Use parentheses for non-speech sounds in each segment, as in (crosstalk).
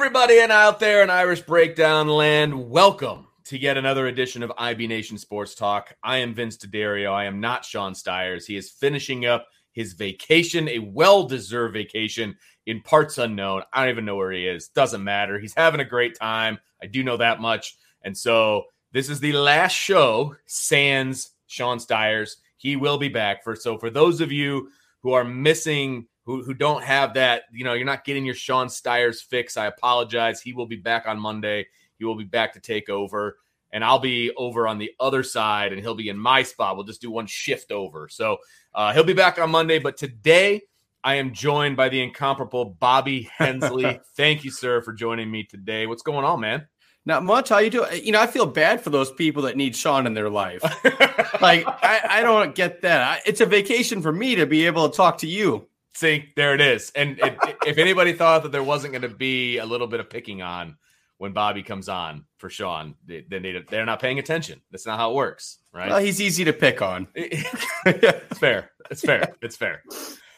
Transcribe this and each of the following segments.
Everybody, and out there in Irish Breakdown land. Welcome to yet another edition of IB Nation Sports Talk. I am Vince D'Addario. I am not Sean Stires. He is finishing up his vacation, a well deserved vacation in parts unknown. I don't even know where he is. Doesn't matter. He's having a great time. I do know that much. And so this is the last show, Sans Sean Stires. He will be back for so for those of you who are missing who, who don't have that, you know, you're not getting your Sean Stires fix. I apologize. He will be back on Monday. He will be back to take over. And I'll be over on the other side and he'll be in my spot. We'll just do one shift over. So uh, he'll be back on Monday. But today I am joined by the incomparable Bobby Hensley. (laughs) Thank you, sir, for joining me today. What's going on, man? Not much. How you doing? You know, I feel bad for those people that need Sean in their life. (laughs) like, I, I, don't get that. I, it's a vacation for me to be able to talk to you. See, there it is. And it, if anybody thought that there wasn't going to be a little bit of picking on when Bobby comes on for Sean, they, they, they're not paying attention. That's not how it works, right? Well, he's easy to pick on. (laughs) it's fair. It's fair. It's fair.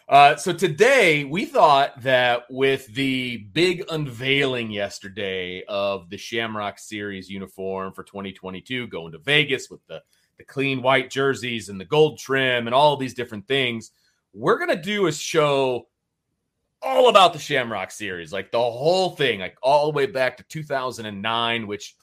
Uh, so today we thought that with the big unveiling yesterday of the Shamrock Series uniform for 2022, going to Vegas with the the clean white jerseys and the gold trim and all these different things, we're gonna do a show all about the Shamrock series, like the whole thing, like all the way back to 2009, which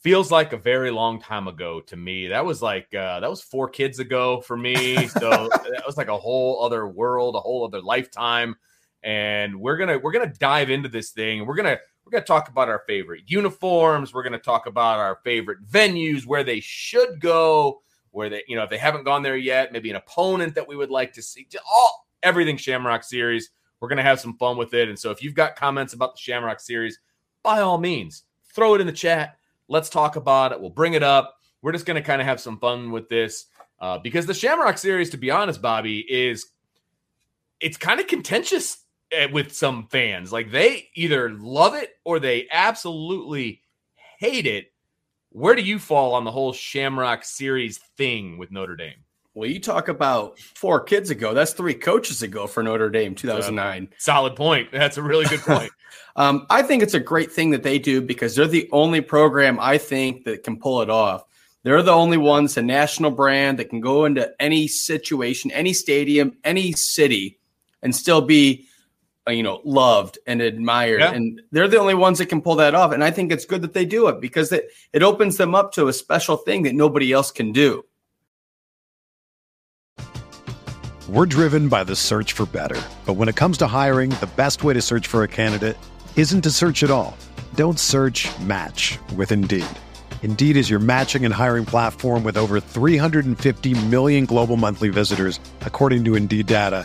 feels like a very long time ago to me. That was like uh, that was four kids ago for me. So (laughs) that was like a whole other world, a whole other lifetime. And we're gonna we're gonna dive into this thing. We're gonna we're gonna talk about our favorite uniforms. We're gonna talk about our favorite venues, where they should go where they, you know, if they haven't gone there yet, maybe an opponent that we would like to see. All everything Shamrock series. We're gonna have some fun with it. And so if you've got comments about the Shamrock series, by all means, throw it in the chat. Let's talk about it. We'll bring it up. We're just gonna kind of have some fun with this. Uh, because the Shamrock series, to be honest, Bobby, is it's kind of contentious eh, with some fans. Like they either love it or they absolutely hate it where do you fall on the whole Shamrock series thing with Notre Dame? Well, you talk about four kids ago. That's three coaches ago for Notre Dame, 2009. Uh, solid point. That's a really good point. (laughs) um, I think it's a great thing that they do because they're the only program I think that can pull it off. They're the only ones, a national brand that can go into any situation, any stadium, any city, and still be Uh, you know loved and admired. Yeah. and they're the only ones that can pull that off. And i think it's good that they do it because it, it opens them up to a special thing that nobody else can do. We're driven by the search for better. But when it comes to hiring the best way to search for a candidate isn't to search at all. Don't search match with indeed. Indeed is your matching and hiring platform with over 350 million global monthly visitors according to indeed data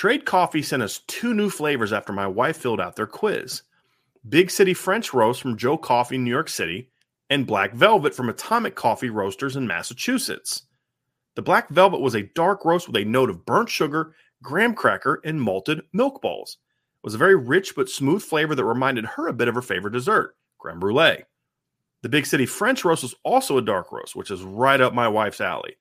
Trade Coffee sent us two new flavors after my wife filled out their quiz Big City French Roast from Joe Coffee, in New York City, and Black Velvet from Atomic Coffee Roasters in Massachusetts. The Black Velvet was a dark roast with a note of burnt sugar, graham cracker, and malted milk balls. It was a very rich but smooth flavor that reminded her a bit of her favorite dessert, creme brulee. The Big City French roast was also a dark roast, which is right up my wife's alley.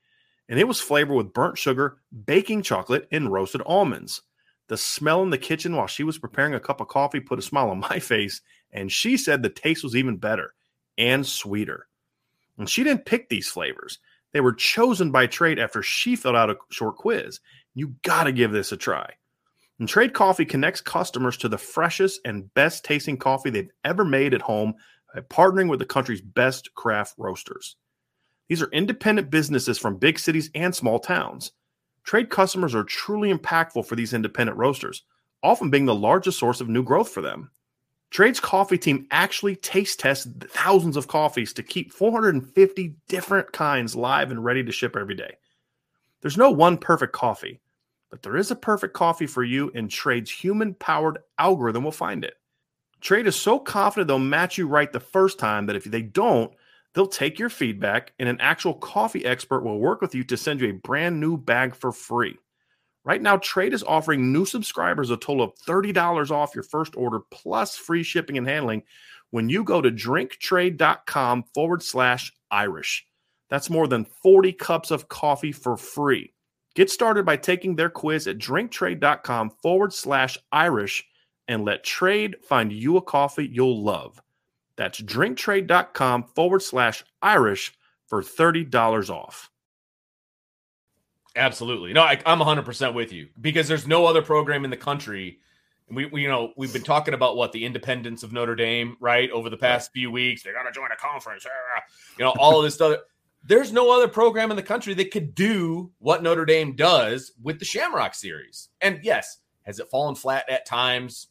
And it was flavored with burnt sugar, baking chocolate, and roasted almonds. The smell in the kitchen while she was preparing a cup of coffee put a smile on (laughs) my face, and she said the taste was even better and sweeter. And she didn't pick these flavors. They were chosen by Trade after she filled out a short quiz. You got to give this a try. And Trade Coffee connects customers to the freshest and best tasting coffee they've ever made at home by partnering with the country's best craft roasters. These are independent businesses from big cities and small towns. Trade customers are truly impactful for these independent roasters, often being the largest source of new growth for them. Trade's coffee team actually taste tests thousands of coffees to keep 450 different kinds live and ready to ship every day. There's no one perfect coffee, but there is a perfect coffee for you, and Trade's human powered algorithm will find it. Trade is so confident they'll match you right the first time that if they don't, they'll take your feedback and an actual coffee expert will work with you to send you a brand new bag for free. Right now, Trade is offering new subscribers a total of $30 off your first order plus free shipping and handling when you go to drinktrade.com forward slash Irish. That's more than 40 cups of coffee for free. Get started by taking their quiz at drinktrade.com forward slash Irish and let Trade find you a coffee you'll love. That's drinktrade.com forward slash Irish for $30 off. Absolutely. No, I, am 100% with you because there's no other program in the country. We, we, you know, we've been talking about what the independence of Notre Dame, right? Over the past few weeks, they got to join a conference, you know, all of this stuff. There's no other program in the country that could do what Notre Dame does with the Shamrock series. And yes, has it fallen flat at times?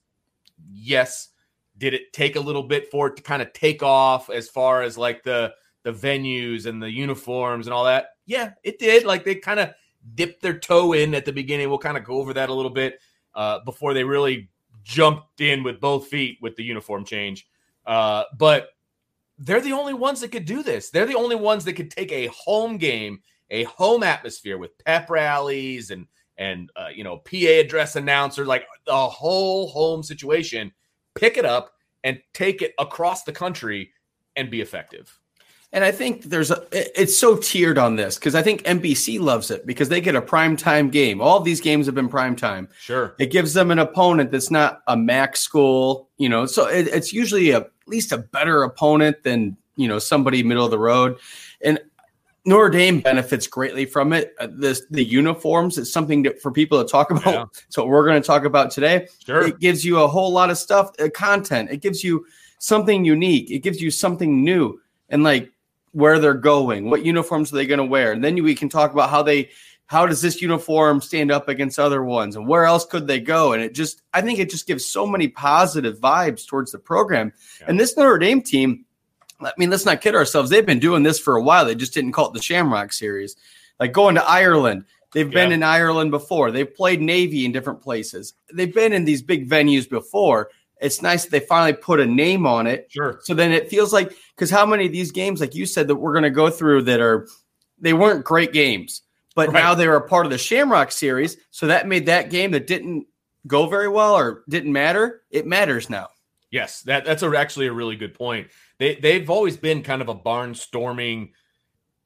Yes. Did it take a little bit for it to kind of take off as far as like the the venues and the uniforms and all that? Yeah, it did. Like they kind of dipped their toe in at the beginning. We'll kind of go over that a little bit uh, before they really jumped in with both feet with the uniform change. Uh, but they're the only ones that could do this. They're the only ones that could take a home game, a home atmosphere with pep rallies and and uh, you know PA address announcer, like the whole home situation, pick it up and take it across the country and be effective. And I think there's a it's so tiered on this because I think NBC loves it because they get a prime time game. All these games have been prime time. Sure. It gives them an opponent that's not a MAC school, you know. So it, it's usually a, at least a better opponent than you know somebody middle of the road. And Notre Dame benefits greatly from it. Uh, this the uniforms is something that, for people to talk about. Yeah. (laughs) So we're going to talk about today. Sure. It gives you a whole lot of stuff, uh, content. It gives you something unique. It gives you something new, and like where they're going, what uniforms are they going to wear, and then we can talk about how they how does this uniform stand up against other ones, and where else could they go? And it just I think it just gives so many positive vibes towards the program. Yeah. And this Notre Dame team, I mean, let's not kid ourselves. They've been doing this for a while. They just didn't call it the Shamrock Series. Like going to Ireland, They've been in Ireland before. They've played Navy in different places. They've been in these big venues before it's nice that they finally put a name on it. Sure. So then it feels like because how many of these games, like you said, that we're going to go through that are they weren't great games, but right. now they were a part of the Shamrock series. So that made that game that didn't go very well or didn't matter. It matters now. Yes, that that's a, actually a really good point. They they've always been kind of a barnstorming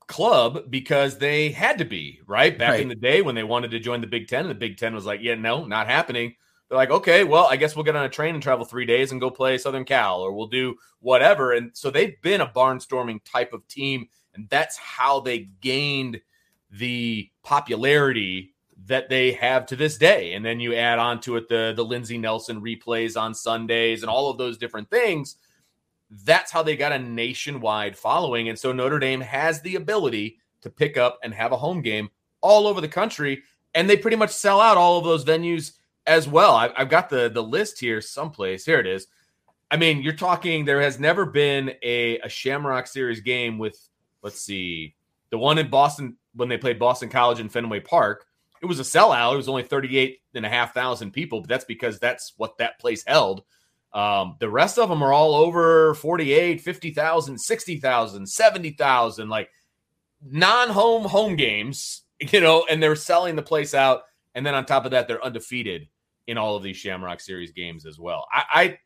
club because they had to be right back right. in the day when they wanted to join the Big Ten, and the Big Ten was like, "Yeah, no, not happening." they're like, okay, well, I guess we'll get on a train and travel three days and go play Southern Cal, or we'll do whatever. And so they've been a barnstorming type of team, and that's how they gained the popularity that they have to this day. And then you add on to it the the Lindsey Nelson replays on Sundays and all of those different things. That's how they got a nationwide following. And so Notre Dame has the ability to pick up and have a home game all over the country. And they pretty much sell out all of those venues as well. I've, I've got the the list here someplace. Here it is. I mean, you're talking. There has never been a a Shamrock Series game with let's see, the one in Boston when they played Boston College in Fenway Park. It was a sellout. It was only 38 and a half thousand people, but that's because that's what that place held. Um, the rest of them are all over 48, 50,000, 60,000, 70,000, like non home home games, (laughs) you know, and they're selling the place out. And then on top of that, they're undefeated in all of these Shamrock Series games as well. I, I,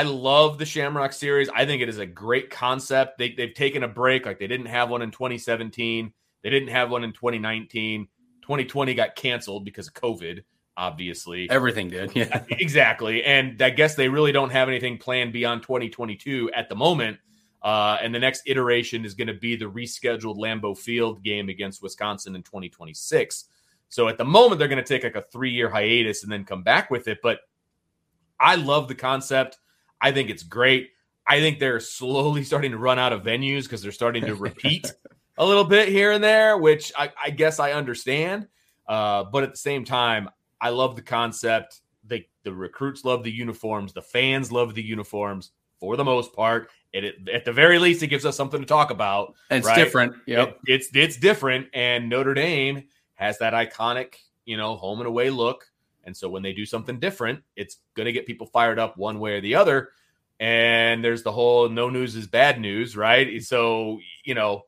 I love the Shamrock Series. I think it is a great concept. They, they've taken a break, like they didn't have one in 2017. They didn't have one in 2019. 2020 got canceled because of COVID, obviously. Everything did. Yeah. (laughs) exactly. And I guess they really don't have anything planned beyond 2022 at the moment. Uh, and the next iteration is going to be the rescheduled Lambeau Field game against Wisconsin in 2026. So at the moment, they're going to take like a three year hiatus and then come back with it. But I love the concept. I think it's great. I think they're slowly (laughs) starting to run out of venues because they're starting to repeat (laughs) a little bit here and there, which I, I guess I understand. Uh, but at the same time, I love the concept. They, the recruits love the uniforms. The fans love the uniforms for the most part. It, it, at the very least, it gives us something to talk about. And it's right? different. Yep. It, it's it's different, and Notre Dame has that iconic, you know, home and away look. And so when they do something different, it's going to get people fired up one way or the other. And there's the whole no news is bad news, right? So, you know,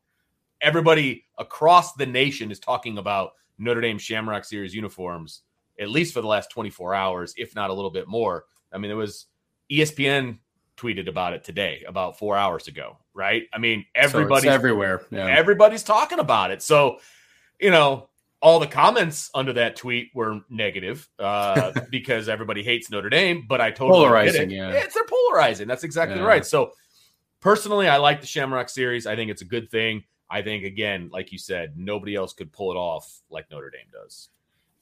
everybody across the nation is talking about Notre Dame Shamrock Series uniforms, at least for the last 24 hours, if not a little bit more. I mean, it was ESPN tweeted about it today, about four hours ago, right? I mean, everybody's so everywhere. Yeah. Everybody's talking about it. So, you know, all the comments under that tweet were negative uh, (laughs) because everybody hates Notre Dame. But I totally polarizing. It. Yeah, it's they're polarizing. That's exactly Yeah. right. So, personally, I like the Shamrock series. I think it's a good thing. I think again, like you said, nobody else could pull it off like Notre Dame does.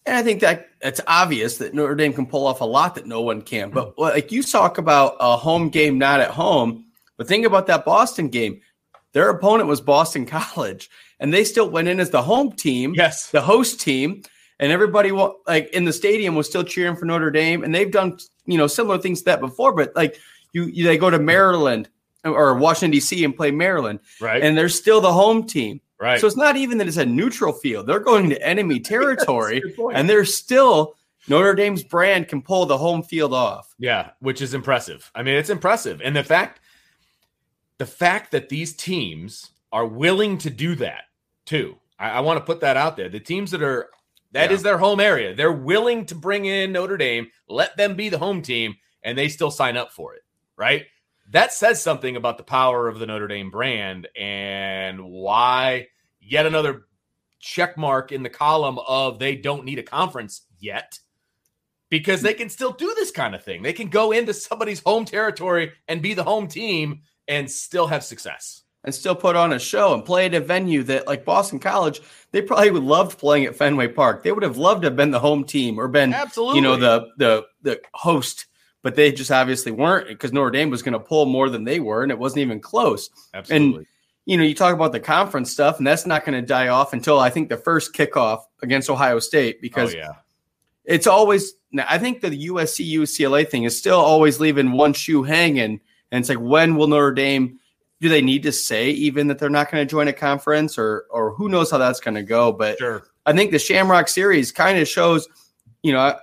And I think that it's obvious that Notre Dame can pull off a lot that no one can. But like you talk about a home game not at home, but think about that Boston game. Their opponent was Boston (laughs) College, and they still went in as the home team, Yes. the host team, and everybody like in the stadium was still cheering for Notre Dame. And they've done you know similar things to that before. But like you, you they go to Maryland or Washington D.C. and play Maryland, Right. and they're still the home team. Right. So it's not even that it's a neutral field. They're going to enemy (laughs) territory, and they're still Notre Dame's brand can pull the home field off. Yeah, which is impressive. I mean, it's impressive. And the fact the fact that these teams are willing to do that too. I, I want to put that out there. The teams that are that Yeah. is their home area. They're willing to bring in Notre Dame, let them be the home team, and they still sign up for it, right? That says something about the power of the Notre Dame brand and why yet another check mark in the column of they don't need a conference yet because they can still do this kind of thing. They can go into somebody's home territory and be the home team and still have success. and still put on a show and play at a venue that, like Boston College, they probably would loved playing at Fenway Park. They would have loved to have been the home team or been, Absolutely. you know, the the the host. But they just obviously weren't because Notre Dame was going to pull more than they were, and it wasn't even close. Absolutely. And you know, you talk about the conference stuff, and that's not going to die off until I think the first kickoff against Ohio State oh, because oh yeah. it's always. now, I think the USC UCLA thing is still always leaving one shoe hanging, and it's like when will Notre Dame? Do they need to say even that they're not going to join a conference, or or who knows how that's going to go? But Sure. I think the Shamrock Series kind of shows, you know,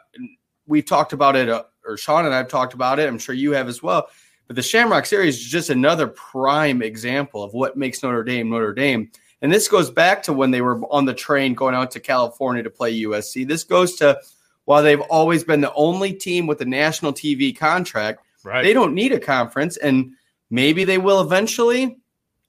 we've talked about it, or Sean and I've talked about it. I'm sure you have as well. But the Shamrock Series is just another prime example of what makes Notre Dame Notre Dame. And this goes back to when they were on the train going out to California to play USC. This goes to while they've always been the only team with a national TV contract, Right. they don't need a conference. And maybe they will eventually.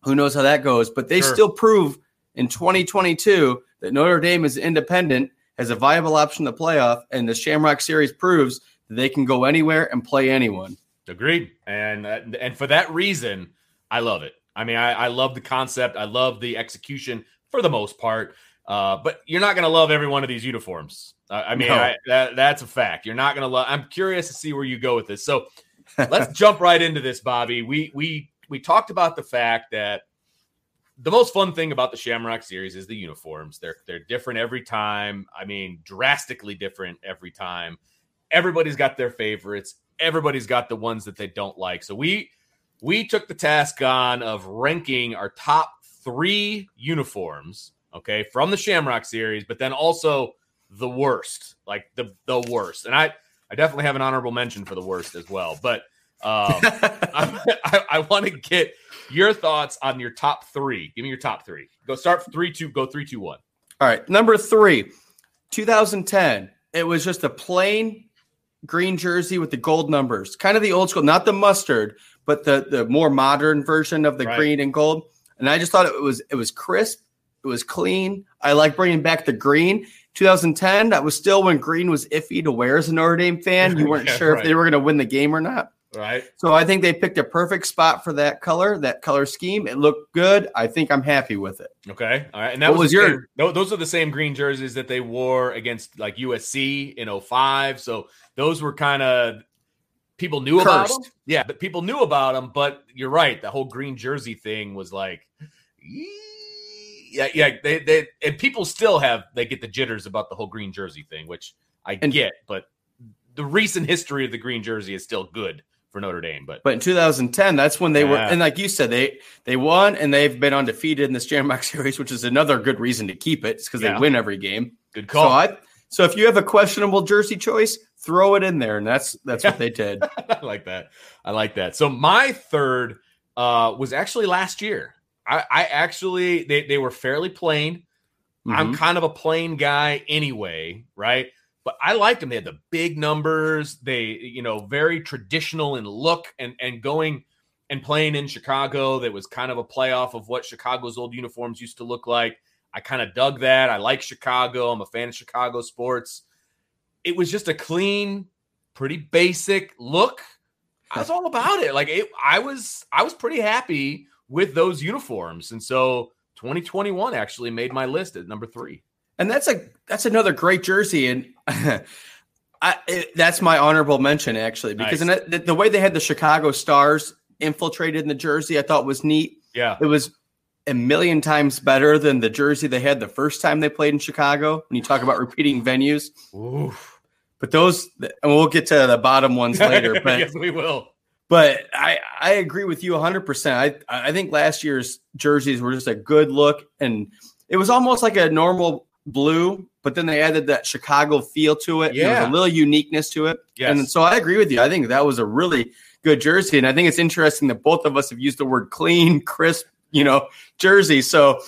Who knows how that goes? But they Sure. still prove in 2022 that Notre Dame is independent as a viable option to the playoff, and the Shamrock Series proves they can go anywhere and play anyone. Agreed, and uh, and for that reason, I love it. I mean, I, I love the concept. I love the execution for the most part. Uh, but you're not going to love every one of these uniforms. Uh, I mean, no. I, that, that's a fact. You're not going to love. I'm curious to see where you go with this. So (laughs) let's jump right into this, Bobby. We we we talked about the fact that the most fun thing about the Shamrock series is the uniforms. They're they're different every time. I mean, drastically different every time. Everybody's got their favorites. Everybody's got the ones that they don't like. So we we took the task on of ranking our top three uniforms okay, from the Shamrock series, but then also the worst, like the the worst. And I I definitely have an honorable mention for the worst as well. But um, I, (laughs) (laughs) I, I want to get your thoughts on your top three. Give me your top three. Go start three two. Go three two one. All right, number three, 2010. It was just a plain green jersey with the gold numbers, kind of the old school, not the mustard, but the the more modern version of the right. green and gold. And I just thought it was it was crisp it was clean. I like bringing back the green. 2010, that was still when green was iffy to wear as a Notre Dame fan. You (laughs) weren't yeah, sure right. if they were going to win the game or not. Right. So I think they picked a perfect spot for that color, that color scheme. It looked good. I think I'm happy with it. Okay. All right. And that was, was your same, those are the same green jerseys that they wore against like USC in 05. So those were kind of people knew Cursed. about them. Yeah, but people knew about them, but you're right. The whole green jersey thing was like yeah, yeah. They, they and people still have they get the jitters about the whole green jersey thing, which I and, get, but the recent history of the green jersey is still good for Notre Dame. But but in 2010, that's when they yeah. were, and like you said, they they won and they've been undefeated in this Shamrock (laughs) series, which is another good reason to keep it. It's because yeah. they win every game. Good call. So, I, so if you have a questionable jersey choice, throw it in there, and that's that's what they did. (laughs) I like that. I like that. So my third uh, was actually last year. I, I actually they, they were fairly plain. Mm-hmm. I'm kind of a plain guy anyway, right? But I liked them. They had the big numbers. They, you know, very traditional in look and and going and playing in Chicago. That was kind of a playoff of what Chicago's old uniforms used to look like. I kind of dug that. I like Chicago. I'm a fan of Chicago sports. It was just a clean, pretty basic look. I was all about it. Like it, I was, I was pretty happy with those uniforms. And so 2021 actually made my list at number three. And that's a that's another great jersey, and (laughs) I, it, that's my honorable mention actually because nice. the, the way they had the Chicago Stars infiltrated in the jersey, I thought was neat. Yeah, it was a million times better than the jersey they had the first time they played in Chicago. When you talk about repeating venues, Oof. but those, and we'll get to the bottom ones later. (laughs) But yes, we will. But I, I agree with you 100%. I, I think last year's jerseys were just a good look. And it was almost like a normal blue, but then they added that Chicago feel to it. Yeah. A little uniqueness to it. Yes. And so I agree with you. I think that was a really good jersey. And I think it's interesting that both of us have used the word clean, crisp, you know, jersey. So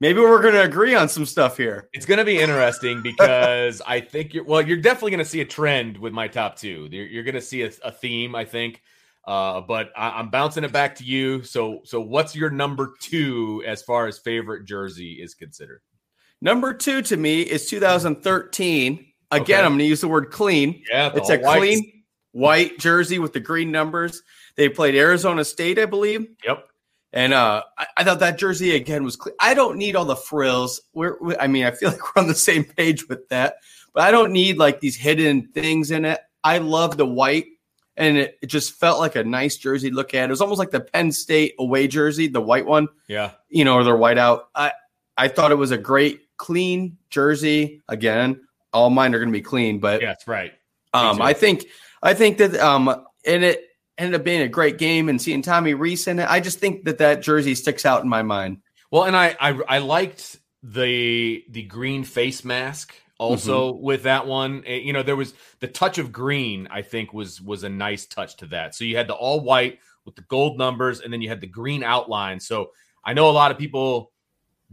maybe we're going to agree on some stuff here. It's going to be interesting because I think you're, well, you're definitely going to see a trend with my top two. You're, you're going to see a, a theme, I think. Uh, but I, am bouncing it back to you. So, so what's your number two as far as favorite jersey is considered? Number two to me is 2013. Again, okay. I'm going to use the word clean. Yeah, it's a white. clean white jersey with the green numbers. They played Arizona State, I believe. Yep. And uh, I, I, thought that jersey again was. Clean. I don't need all the frills. We're, we, I mean, I feel (laughs) like we're on the same page with that. But I don't need like these hidden things in it. I love the white and it, it, just felt like a nice jersey to look at. It was almost like the Penn State away jersey, the white one. Yeah. You know, or their white out. I I thought it was a great clean jersey. Again, all mine are going to be clean, but yeah, that's right. Um, I think I think that um, and it ended up being a great game and seeing Tommy Rees in it. I just think that that jersey sticks out in my mind. Well, and I I, I liked the the green face mask also mm-hmm. with that one eh, you know there was the touch of green i think was was a nice touch to that so you had the all white with the gold numbers and then you had the green outline so i know a lot of people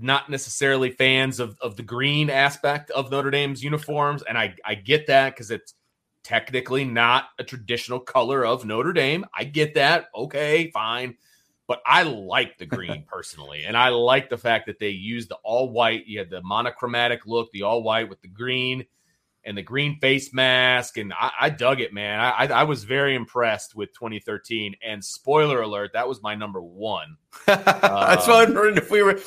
not necessarily fans of, of the green aspect of notre dame's uniforms and i i get that because it's technically not a traditional color of notre dame i get that okay fine but I like the (laughs) green personally, and I like the fact that they used the all white. You had the monochromatic look, the all white with the green and the green face mask, and I, I dug it, man. I, I was very impressed with 2013. And spoiler alert, that was my number one. (laughs) That's what I'm wondering if we were.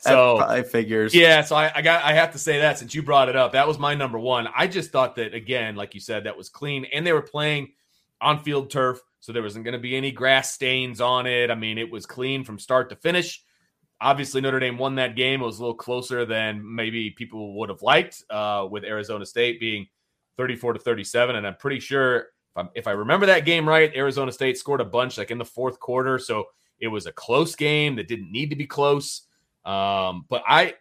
So I figures. Yeah, so I, I, got I have to say that since you brought it up, that was my number one. I just thought that again, like you said, that was clean, and they were playing on field turf, so there wasn't going to be any grass stains on it. I mean, it was clean from start to finish. Obviously, Notre Dame won that game. It was a little closer than maybe people would have liked, uh, with Arizona State being 34 to 37. And I'm pretty sure if, I'm, if I remember that game right, Arizona State scored a bunch like in the fourth quarter. So it was a close game that didn't need to be close. Um, but I,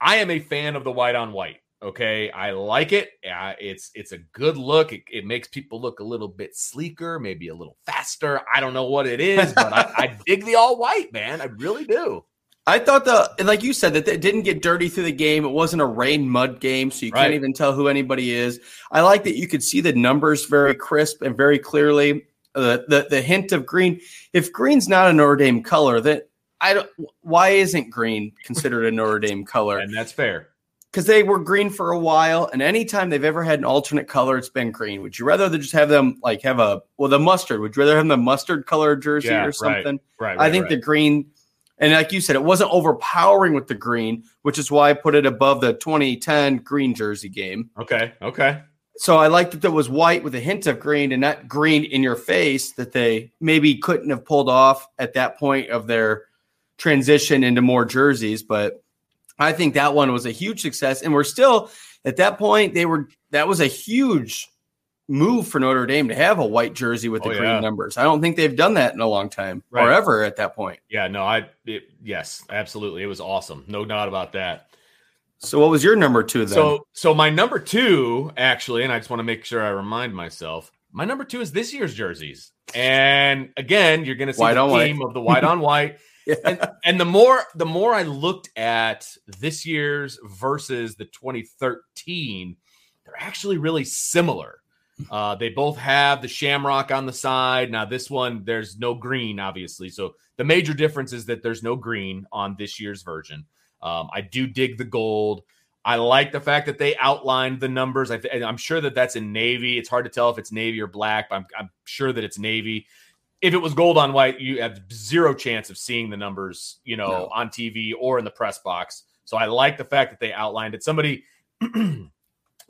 I am a fan of the white on white. Okay, I like it. Uh, it's it's a good look. It, it, makes people look a little bit sleeker, maybe a little faster. I don't know what it is, but I, I (laughs) dig the all white, man. I really do. I thought the like you said that it didn't get dirty through the game. It wasn't a rain mud game, so you right. can't even tell who anybody is. I like that you could see the numbers very crisp and very clearly. Uh, the the hint of green. If green's not a Notre Dame color, then I don't. Why isn't green considered a Notre Dame color? And that's fair because they were green for a while, and anytime they've ever had an alternate color, it's been green. Would you rather just have them like have a well the mustard? Would you rather have the mustard color jersey yeah, or something? Right, right. I think right. the green and like you said, it wasn't overpowering with the green, which is why I put it above the 2010 green jersey game. Okay. Okay. So I liked that there was white with a hint of green and not green in your face that they maybe couldn't have pulled off at that point of their transition into more jerseys. But I think that one was a huge success. And we're still at that point, they were that was a huge move for Notre Dame to have a white jersey with the oh, green yeah. numbers. I don't think they've done that in a long time right. or ever at that point. Yeah, no, I it, yes, absolutely. It was awesome. No doubt about that. So what was your number 2 then? So so my number 2 actually and I just want to make sure I remind myself. My number 2 is this year's jerseys. And again, you're going to see white the theme white. of the white on white. (laughs) yeah. and, and the more the more I looked at this year's versus the 2013, they're actually really similar. Uh, they both have the shamrock on the side. Now, this one, there's no green, obviously. So the major difference is that there's no green on this year's version. Um, I do dig the gold. I like the fact that they outlined the numbers. I am sure that that's in navy. It's hard to tell if it's navy or black, but I'm, I'm sure that it's navy. If it was gold on white, you have zero chance of seeing the numbers, you know, no. on TV or in the press box. So I like the fact that they outlined it. Somebody (clears throat) in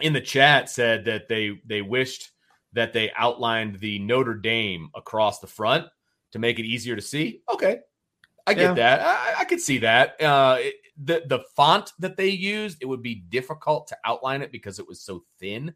the chat said that they they wished that they outlined the Notre Dame across the front to make it easier to see. Okay, I get yeah. that. I, I could see that. Uh, it, the the font that they used, it would be difficult to outline it because it was so thin.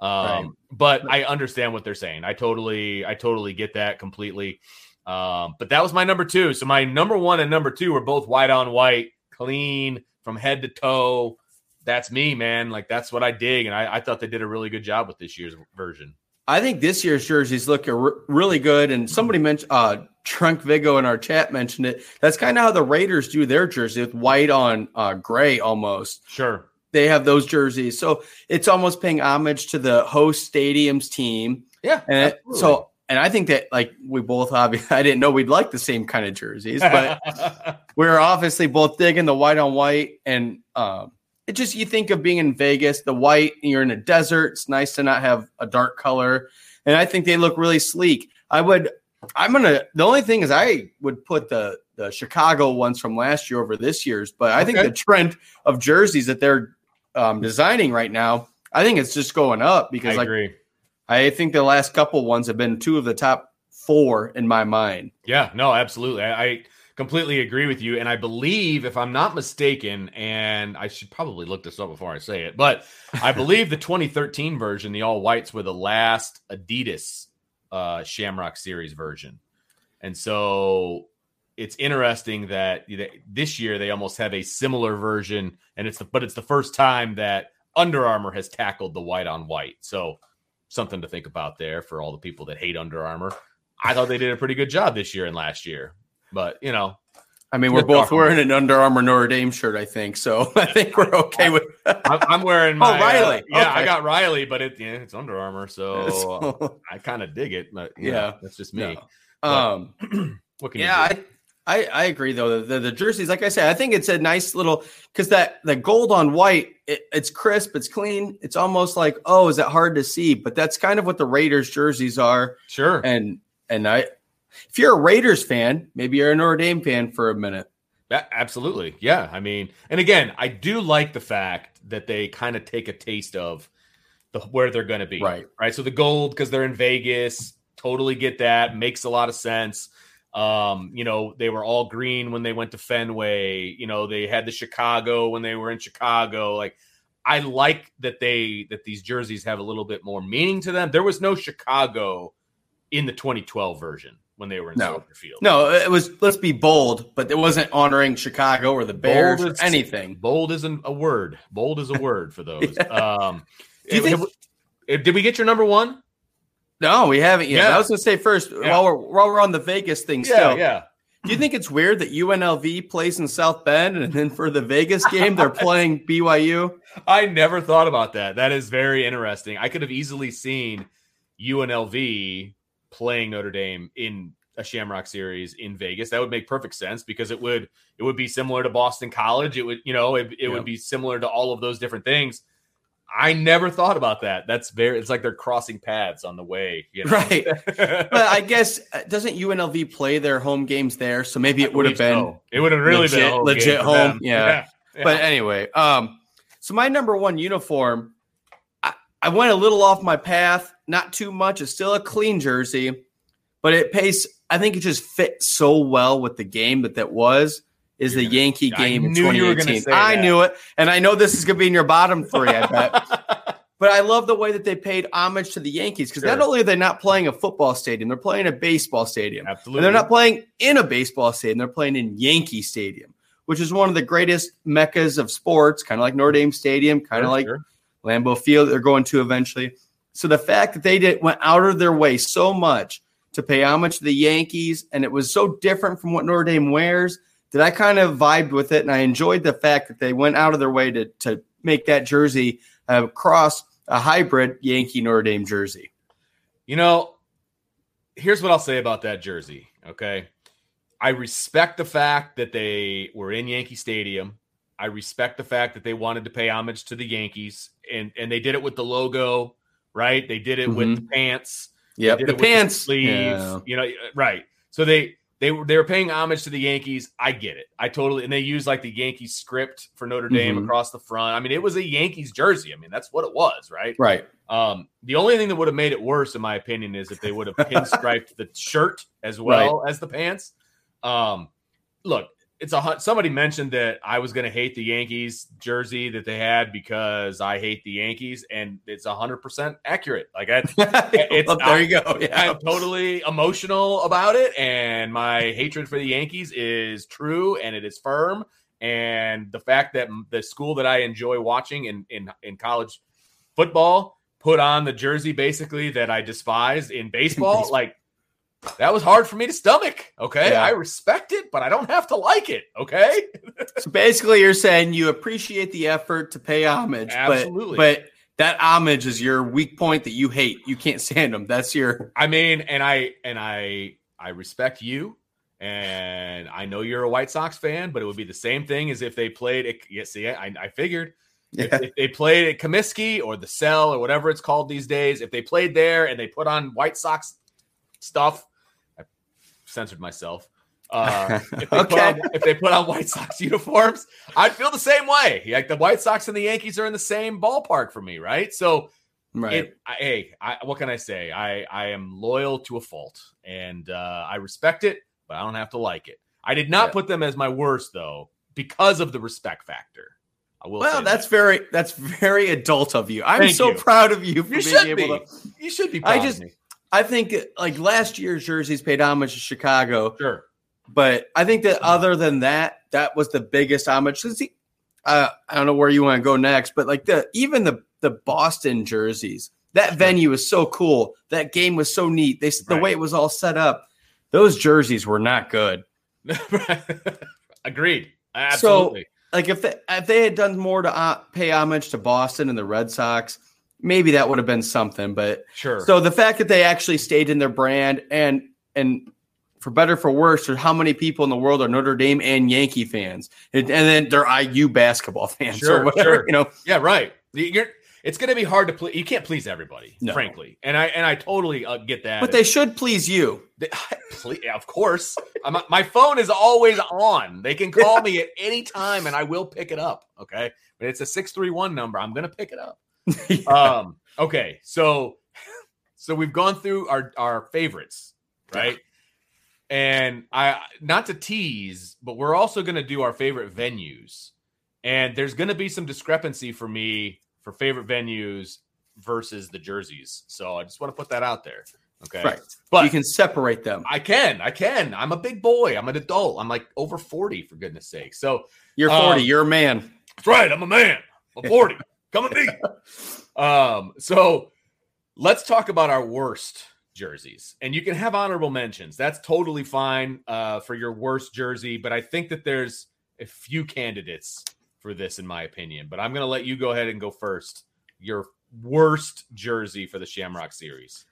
Um, right. but I understand what they're saying. I totally, I totally get that completely. Um, but that was my number two. So my number one and number two were both white on white, clean from head to toe that's me, man. Like that's what I dig, and I, I, thought they did a really good job with this year's version. I think this year's jerseys look r- really good, and somebody mentioned uh, Trunk Vigo in our chat mentioned it. That's kind of how the Raiders do their jersey with white on uh, gray almost. Sure, they have those jerseys, so it's almost paying homage to the host stadium's team. Yeah, and it, so and I think that like we both obviously (laughs) I didn't know we'd like the same kind of jerseys, but (laughs) we're obviously both digging the white on white and um, it just you think of being in Vegas, the white, you're in a desert. It's nice to not have a dark color. And I think they look really sleek. I would I'm gonna the only thing is I would put the the Chicago ones from last year over this year's, but I okay. think the trend of jerseys that they're um, designing right now, I think it's just going up because I like agree. I think the last couple ones have been two of the top four in my mind. Yeah, no, absolutely. I, I completely agree with you. And I believe, if I'm not mistaken, and I should probably look this up before I say it, but I (laughs) believe the 2013 version, the all whites, were the last Adidas uh, Shamrock Series version. And so it's interesting that this year they almost have a similar version, and it's the but it's the first time that Under Armour has tackled the white on white. So something to think about there for all the people that hate Under Armour. I thought they did a pretty good job this year and last year. But you know, I mean, we're both wearing an Under Armour Notre Dame shirt, I think. So (laughs) I think we're okay with. I'm wearing my oh, Riley. Uh, yeah, okay. I got Riley, but it yeah, it's Under Armour, so (laughs) I kind of dig it. But yeah, know, that's just me. No. Um, (clears throat) What can yeah, you do? I, I I agree though. The, the, jerseys, like I said, I think it's a nice little because that the gold on white, it, it's crisp, it's clean, it's almost like oh, is that hard to see? But that's kind of what the Raiders jerseys are. sure. And and I, if you're a Raiders fan, maybe you're a Notre Dame fan for a minute. Yeah, absolutely. Yeah. I mean, and again, I do like the fact that they kind of take a taste of the where they're going to be. Right. Right. So the gold, because they're in Vegas, totally get that. Makes a lot of sense. Um, you know, they were all green when they went to Fenway. You know, they had the Chicago when they were in Chicago. Like, I like that they that these jerseys have a little bit more meaning to them. There was no Chicago in the 2012 version when they were in No. Soldier Field. No, it was let's be bold, but it wasn't honoring Chicago or the Bears Bold or is- anything. Bold isn't a word. Bold is a (laughs) word for those. Um, Do you think- have we- did we get your number one? No, we haven't yet. Yeah. I was going to say first Yeah. while we're while we're on the Vegas thing. Still, yeah. Do you think it's weird that UNLV plays in South Bend and then for the Vegas game they're (laughs) playing BYU? I never thought about that. That is very interesting. I could have easily seen UNLV playing Notre Dame in a Shamrock series in Vegas. That would make perfect sense because it would it would be similar to Boston College. It would you know it, it Yeah. would be similar to all of those different things. I never thought about that. That's very. It's like they're crossing paths on the way. You know? Right. (laughs) But I guess uh, doesn't UNLV play their home games there? So maybe it would have been. so. It would have really been a legit- home legit home, them. yeah. Yeah. (laughs) But anyway, um, so my number one uniform, I, I went a little off my path, not too much. It's still a clean jersey, but it pays. I think it just fit so well with the game that that was. Is the gonna- Yankee game in knew you were gonna 2018? say I that. knew it, and I know this is going to be in your bottom three. I bet. (laughs) But I love the way that they paid homage to the Yankees because not only are they not playing a football stadium, they're playing a baseball stadium. Absolutely. And they're not playing in a baseball stadium, they're playing in Yankee Stadium, which is one of the greatest meccas of sports, kind of like Notre Dame Stadium, kind of Sure, like sure. Lambeau Field they're going to eventually. So the fact that they did went out of their way so much to pay homage to the Yankees, and it was so different from what Notre Dame wears that I kind of vibed with it, and I enjoyed the fact that they went out of their way to to make that jersey uh, cross a hybrid Yankee Notre Dame jersey. You know, here's what I'll say about that jersey. Okay. I respect the fact that they were in Yankee Stadium. I respect the fact that they wanted to pay homage to the Yankees and, and they did it with the logo, right? They did it with the pants. Yep, They did the it with pants. sleeve, you know, right. So they they were they were paying homage to the Yankees. I get it. I totally and they used like the Yankees script for Notre Dame Mhm. across the front. I mean, it was a Yankees jersey. I mean, that's what it was, right? Right. Um, the only thing that would have made it worse, in my opinion, is if they would have (laughs) pinstriped the shirt as well as the pants. Um, look, it's a somebody mentioned that I was going to hate the Yankees jersey that they had because I hate the Yankees, and it's hundred percent accurate. Like (laughs) I, It's Well, there you go. (laughs) Yeah. I'm totally emotional about it, and my hatred for the Yankees is true and it is firm. And the fact that the school that I enjoy watching in in, in college football put on the jersey basically that I despise in baseball, Baseball. like that was hard for me to stomach. Okay, Yeah. I respect it, but I don't have to like it. Okay, So basically, you're saying you appreciate the effort to pay homage, Absolutely. but but that homage is your weak point that you hate. You can't stand them. That's your I mean, and I and I I respect you, and I know you're a White Sox fan, but it would be the same thing as if they played. At, yeah, see, I, I figured if, yeah. if they played at Comiskey or the Cell or whatever it's called these days. If they played there and they put on White Sox stuff, censored myself. Uh, if, they (laughs) put Okay. on, if they put on White Sox (laughs) uniforms, I'd feel the same way. Like the White Sox and the Yankees are in the same ballpark for me, right? So right. it, I, hey, I, what can I say? I, I am loyal to a fault, and uh, I respect it, but I don't have to like it. I did not Yeah. put them as my worst though, because of the respect factor. I will. well, that's that. very that's very adult of you. I'm Thank so you. proud of you for you being should able be. to. You should be. I Proud of just- me. I think like last year's jerseys paid homage to Chicago, sure. but I think that other than that, that was the biggest homage. The- uh, I don't know where you want to go next, but like the even the the Boston jerseys, that venue was so cool. That game was so neat. They the Right. way it was all set up, those jerseys were not good. (laughs) Agreed. Absolutely. Like if they, if they had done more to uh, pay homage to Boston and the Red Sox, maybe that would have been something. But sure. so the fact that they actually stayed in their brand and and for better for worse, or how many people in the world are Notre Dame and Yankee fans, and, and then they're IU basketball (laughs) fans Sure, or whatever. sure. You know, Yeah, right. You're, it's going to be hard to please. You can't please everybody, No. frankly, and I and I totally uh, get that. but they should please you. They- (laughs) Ple- of course. I'm, my phone is always on. They can call (laughs) me at any time, and I will pick it up. Okay, but it's a six three one number. I'm going to pick it up. (laughs) Um. Okay. So, so we've gone through our our favorites, right? And I not to tease, but we're also going to do our favorite venues, and there's going to be some discrepancy for me for favorite venues versus the jerseys. So I just want to put that out there. Okay. Right. But you can separate them. I can. I can. I'm a big boy. I'm an adult. I'm like over 40 for goodness sake. So You're 40. Um, you're a man. that's right. I'm a man. I'm 40. (laughs) Come at me. (laughs) Um, so let's talk about our worst jerseys. And you can have honorable mentions. That's totally fine uh, for your worst jersey. But I think that there's a few candidates for this, in my opinion. But I'm going to let you go ahead and go first. Your worst jersey for the Shamrock series.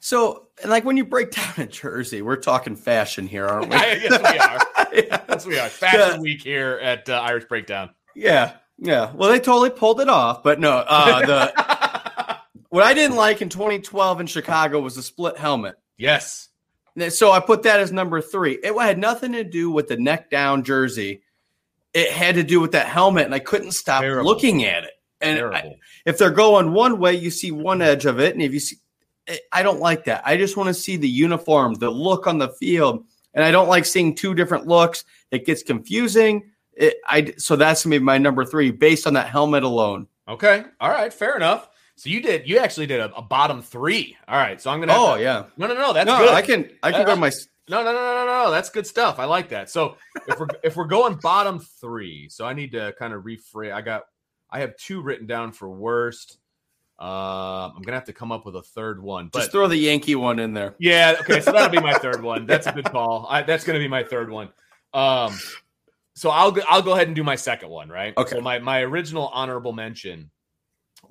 So, like when you break down a jersey, we're talking fashion here, aren't we? (laughs) yes, we are. (laughs) yeah. Yes, we are. Fashion week here at uh, Irish Breakdown. yeah. Yeah. Well, they totally pulled it off, but no. Uh, the (laughs) what I didn't like in 2012 in Chicago was the split helmet. yes. So I put that as number three. It had nothing to do with the neck down jersey. It had to do with that helmet, and I couldn't stop Terrible. looking at it. And I- if they're going one way, you see one edge of it, and if you see, I- I don't like that. I just want to see the uniform, the look on the field, and I don't like seeing two different looks. It gets confusing. It, I so that's gonna be my number three based on that helmet alone. okay. All right. Fair enough. So you did. You actually did a, a bottom three. All right. So I'm gonna. Oh to- yeah, No, no, no. That's no, good. I can I can go to my (laughs) No, no, no, no, no, no. That's good stuff. I like that. So if we're if we're going bottom three, so I need to kind of rephrase. I got I have two written down for worst. Uh, I'm gonna have to come up with a third one, but just throw the Yankee one in there. Yeah, okay, so that'll be my third (laughs) one. That's a good call. I, that's to be my third one. Um, so I'll go, I'll go ahead and do my second one, right? Okay. So my my original honorable mention,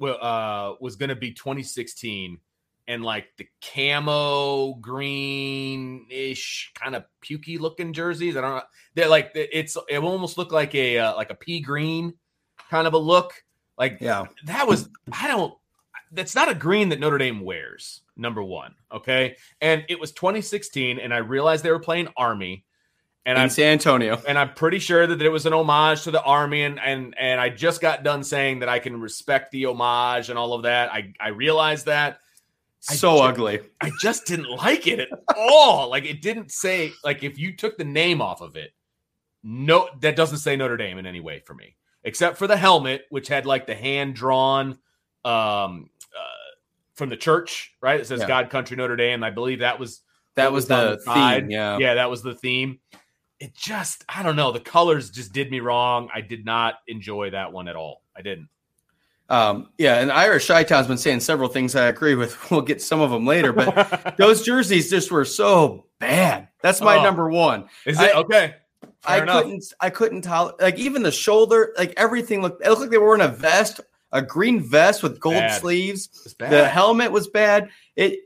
uh, was going to be 2016, and like the camo green ish kind of pukey looking jerseys. I don't know. They're like it's it almost looked like a uh, like a pea green kind of a look. Like Yeah, that was I don't that's not a green that Notre Dame wears. Number one, okay, and it was 2016, and I realized they were playing Army, and in I'm San Antonio. and I'm pretty sure that it was an homage to the Army, and and and I just got done saying that I can respect the homage and all of that. I I realized that I So ju- ugly. I just didn't like it at all. Like it didn't say like if you took the name off of it, no, that doesn't say Notre Dame in any way for me, except for the helmet, which had like the hand drawn um uh, from the church, right? It says Yeah. God Country Notre Dame. I believe that was That was on the theme. Yeah. yeah, that was the theme. It just, I don't know. The colors just did me wrong. I did not enjoy that one at all. I didn't. Um, yeah, and Irish Shy Town's been saying several things I agree with. (laughs) We'll get some of them later, but (laughs) those jerseys just were so bad. That's my Oh. number one. Is it I- okay? Fair I enough. couldn't I couldn't tell like even the shoulder, like everything looked it looked like they were wearing a vest, a green vest with gold Bad. sleeves. The helmet was bad. It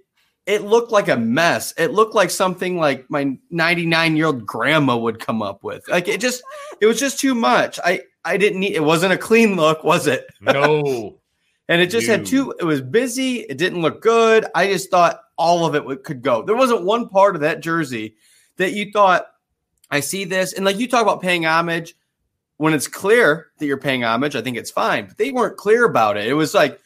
it looked like a mess. It looked like something like my 99 year old grandma would come up with. Like it just, it was just too much. I, I didn't need, it wasn't a clean look, was it? no. (laughs) And it just had two, it was busy. It didn't look good. I just thought all of it would, could go. There wasn't one part of that jersey that you thought, I see this. And like you talk about paying homage, when it's clear that you're paying homage, I think it's fine. But they weren't clear about it. It was like,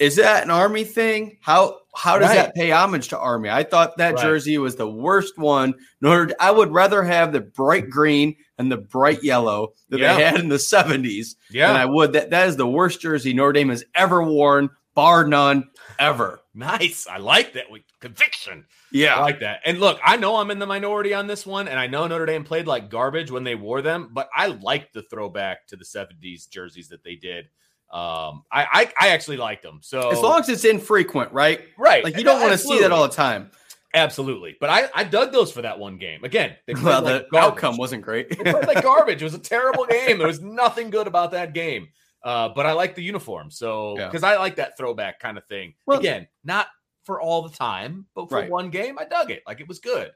is that an army thing? How how does Right. that pay homage to army? I thought that Right. jersey was the worst one. Nor I would rather have the bright green and the bright yellow that Yeah. they had in the 70s Yeah. than I would. That that is the worst jersey Notre Dame has ever worn, bar none, ever. (laughs) nice. I like that with conviction. Yeah. I like that. And look, I know I'm in the minority on this one, and I know Notre Dame played like garbage when they wore them, but I like the throwback to the 70s jerseys that they did. Um, I I, I actually liked them. So As long as it's infrequent, right? right, Like you don't want to see that all the time. Absolutely. But I, I dug those for that one game. Again, Well, like the garbage. outcome wasn't great. They played like (laughs) garbage. It was a terrible game. There was nothing good about that game. Uh, but I like the uniform. So Yeah. because I like that throwback kind of thing. Well- Again, not for all the time, but for Right. one game, I dug it. Like it was good.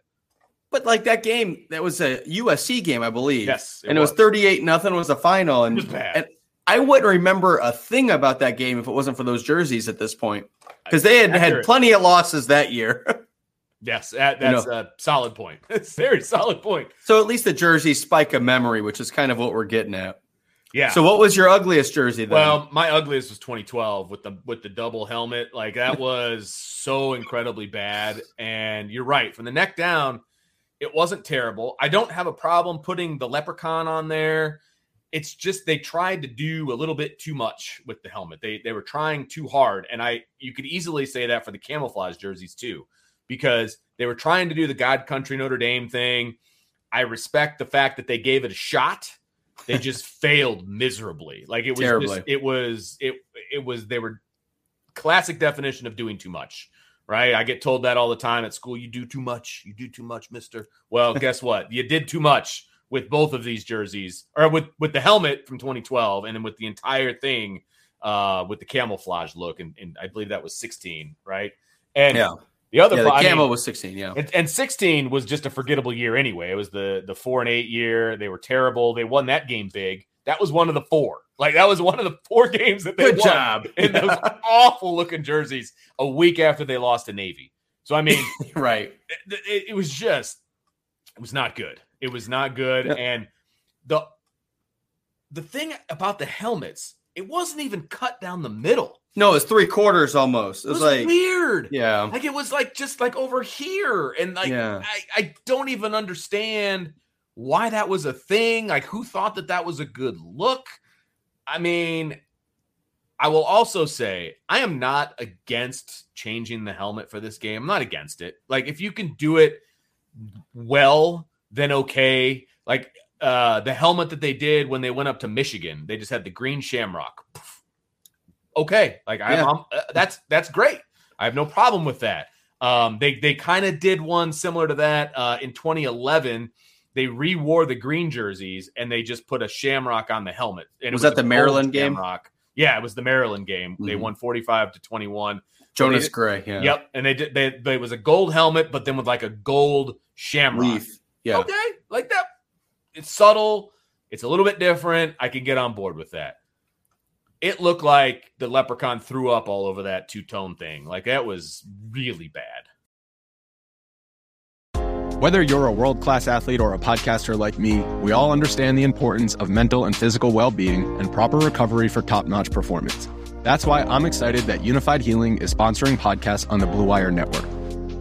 But like that game, that was a USC game, I believe. Yes, it and it was, was 38 nothing was the final. And, it was bad. and I wouldn't remember a thing about that game if it wasn't for those jerseys at this point. Because they had Accurate. had plenty of losses that year. (laughs) yes, that, that's you know. a solid point. (laughs) It's a very solid point. So at least the jersey spike a memory, which is kind of what we're getting at. Yeah. So what was your ugliest jersey then? Well, my ugliest was 2012 with the with the double helmet. Like that (laughs) was so incredibly bad. And you're right, from the neck down, it wasn't terrible. I don't have a problem putting the leprechaun on there. It's just they tried to do a little bit too much with the helmet. They they were trying too hard. And I you could easily say that for the camouflage jerseys too, because they were trying to do the God Country Notre Dame thing. I respect the fact that they gave it a shot they (laughs) just failed miserably. Like it was just, it was it it was they were classic definition of doing too much. Right? I get told that all the time at school. You do too much. You do too much, mister. Well, guess what? You did too much with both of these jerseys, or with with the helmet from 2012, and then with the entire thing uh, with the camouflage look, and, and I believe that was 16, right? And yeah. The other yeah, the I camo mean, was 16, yeah. And, and, 16 was just a forgettable year anyway. It was the the four and eight year. They were terrible. They won that game big. That was one of the four. Like that was one of the four (laughs) games that they Good won job. in those (laughs) awful looking jerseys a week after they lost to Navy. So I mean, (laughs) right. It, it, it, was just it was not good. It was not good. Yeah. And the the thing about the helmets, it wasn't even cut down the middle. No, it's three quarters almost. It was, it was like weird. Yeah. Like it was like just like over here. And like yeah. I, I don't even understand why that was a thing. Like who thought that that was a good look? I mean, I will also say I am not against changing the helmet for this game. I'm not against it. Like if you can do it well, then okay. Like uh the helmet that they did when they went up to Michigan, they just had the green shamrock okay. Like yeah. I'm, I'm uh, that's that's great. I have no problem with that. Um, they they kind of did one similar to that uh, in 2011. They re-wore the green jerseys and they just put a shamrock on the helmet. And was, was that the Maryland game? Shamrock. Yeah, it was the Maryland game. Mm-hmm. They won 45 to 21. Jonas Gray. Yeah. Yep. And they did. They, they it was a gold helmet, but then with like a gold shamrock. Leaf. Yeah. Okay, like that. It's subtle. It's a little bit different. I can get on board with that it looked like the leprechaun threw up all over that two tone thing. Like that was really bad. Whether you're a world class athlete or a podcaster like me, we all understand the importance of mental and physical well being and proper recovery for top notch performance. That's why I'm excited that Unifyd Healing is sponsoring podcasts on the Blue Wire Network.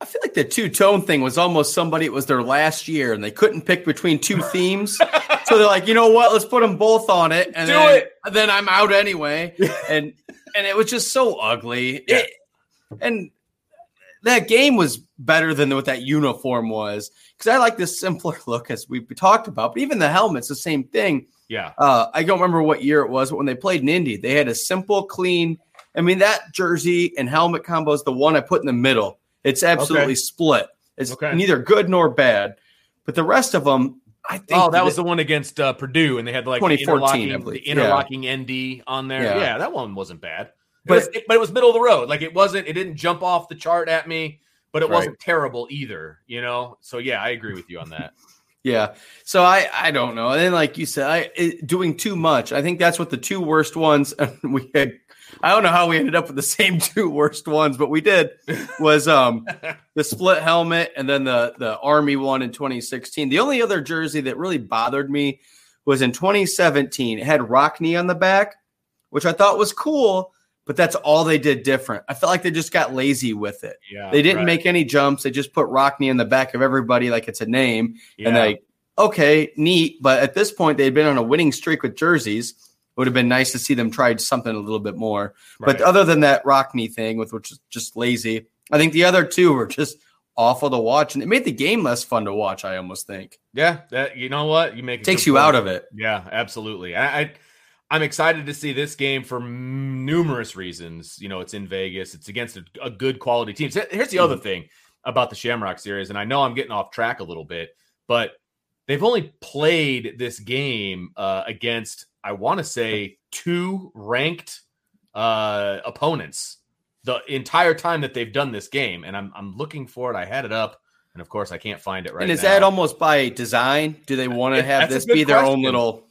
I feel like the two-tone thing was almost somebody, it was their last year and they couldn't pick between two themes. (laughs) so they're like, you know what? Let's put them both on it, and do then, it. Then I'm out anyway, (laughs) and and it was just so ugly. Yeah. It, and that game was better than what that uniform was because I like this simpler (laughs) look as we talked about. But even the helmet's the same thing. Yeah. Uh, I don't remember what year it was, but when they played in Indy, they had a simple, clean. I mean, that jersey and helmet combo is the one I put in the middle. It's absolutely okay. split. It's okay. neither good nor bad. But the rest of them, I think Oh, that was the one against uh, Purdue, and they had like the 2014, I interlocking, the interlocking ND on there. Yeah. Yeah. that one wasn't bad. But But- it was, it- but it was middle of the road. Like it wasn't. It didn't jump off the chart at me, but it Right. wasn't terrible either. You know. So yeah, I agree with you on that. (laughs) Yeah. So I I don't know. And then like you said, I it, doing too much. I think that's what the two worst ones (laughs) we had. I don't know how we ended up with the same (laughs) two worst ones, but we did. Was um the split helmet and then the the army one in 2016. The only other jersey that really bothered me was in 2017. It had Rockne on the back, which I thought was cool, but that's all they did different. I felt like they just got lazy with it. Yeah, They didn't right. make any jumps. They just put Rockne in the back of everybody like it's a name. Yeah. And like, okay, neat. But at this point, they'd been on a winning streak with jerseys. It would have been nice to see them try something a little bit more. But other than that Rockne thing, with which is just lazy, I think the other two were just awful to watch, and it made the game less fun to watch. I almost think yeah, that you know what you make a takes you point. out of it. Yeah, absolutely. I, I I'm excited to see this game for m- numerous reasons. You know, it's in Vegas. It's against a, a good quality team. So here's the Mm-hmm. other thing about the Shamrock series, and I know I'm getting off track a little bit, but they've only played this game uh, against I want to say two ranked uh, opponents the entire time that they've done this game, and I'm I'm looking for it. I had it up, and of course I can't find it right now. and is now. that almost by design? Do they want to have this be their own little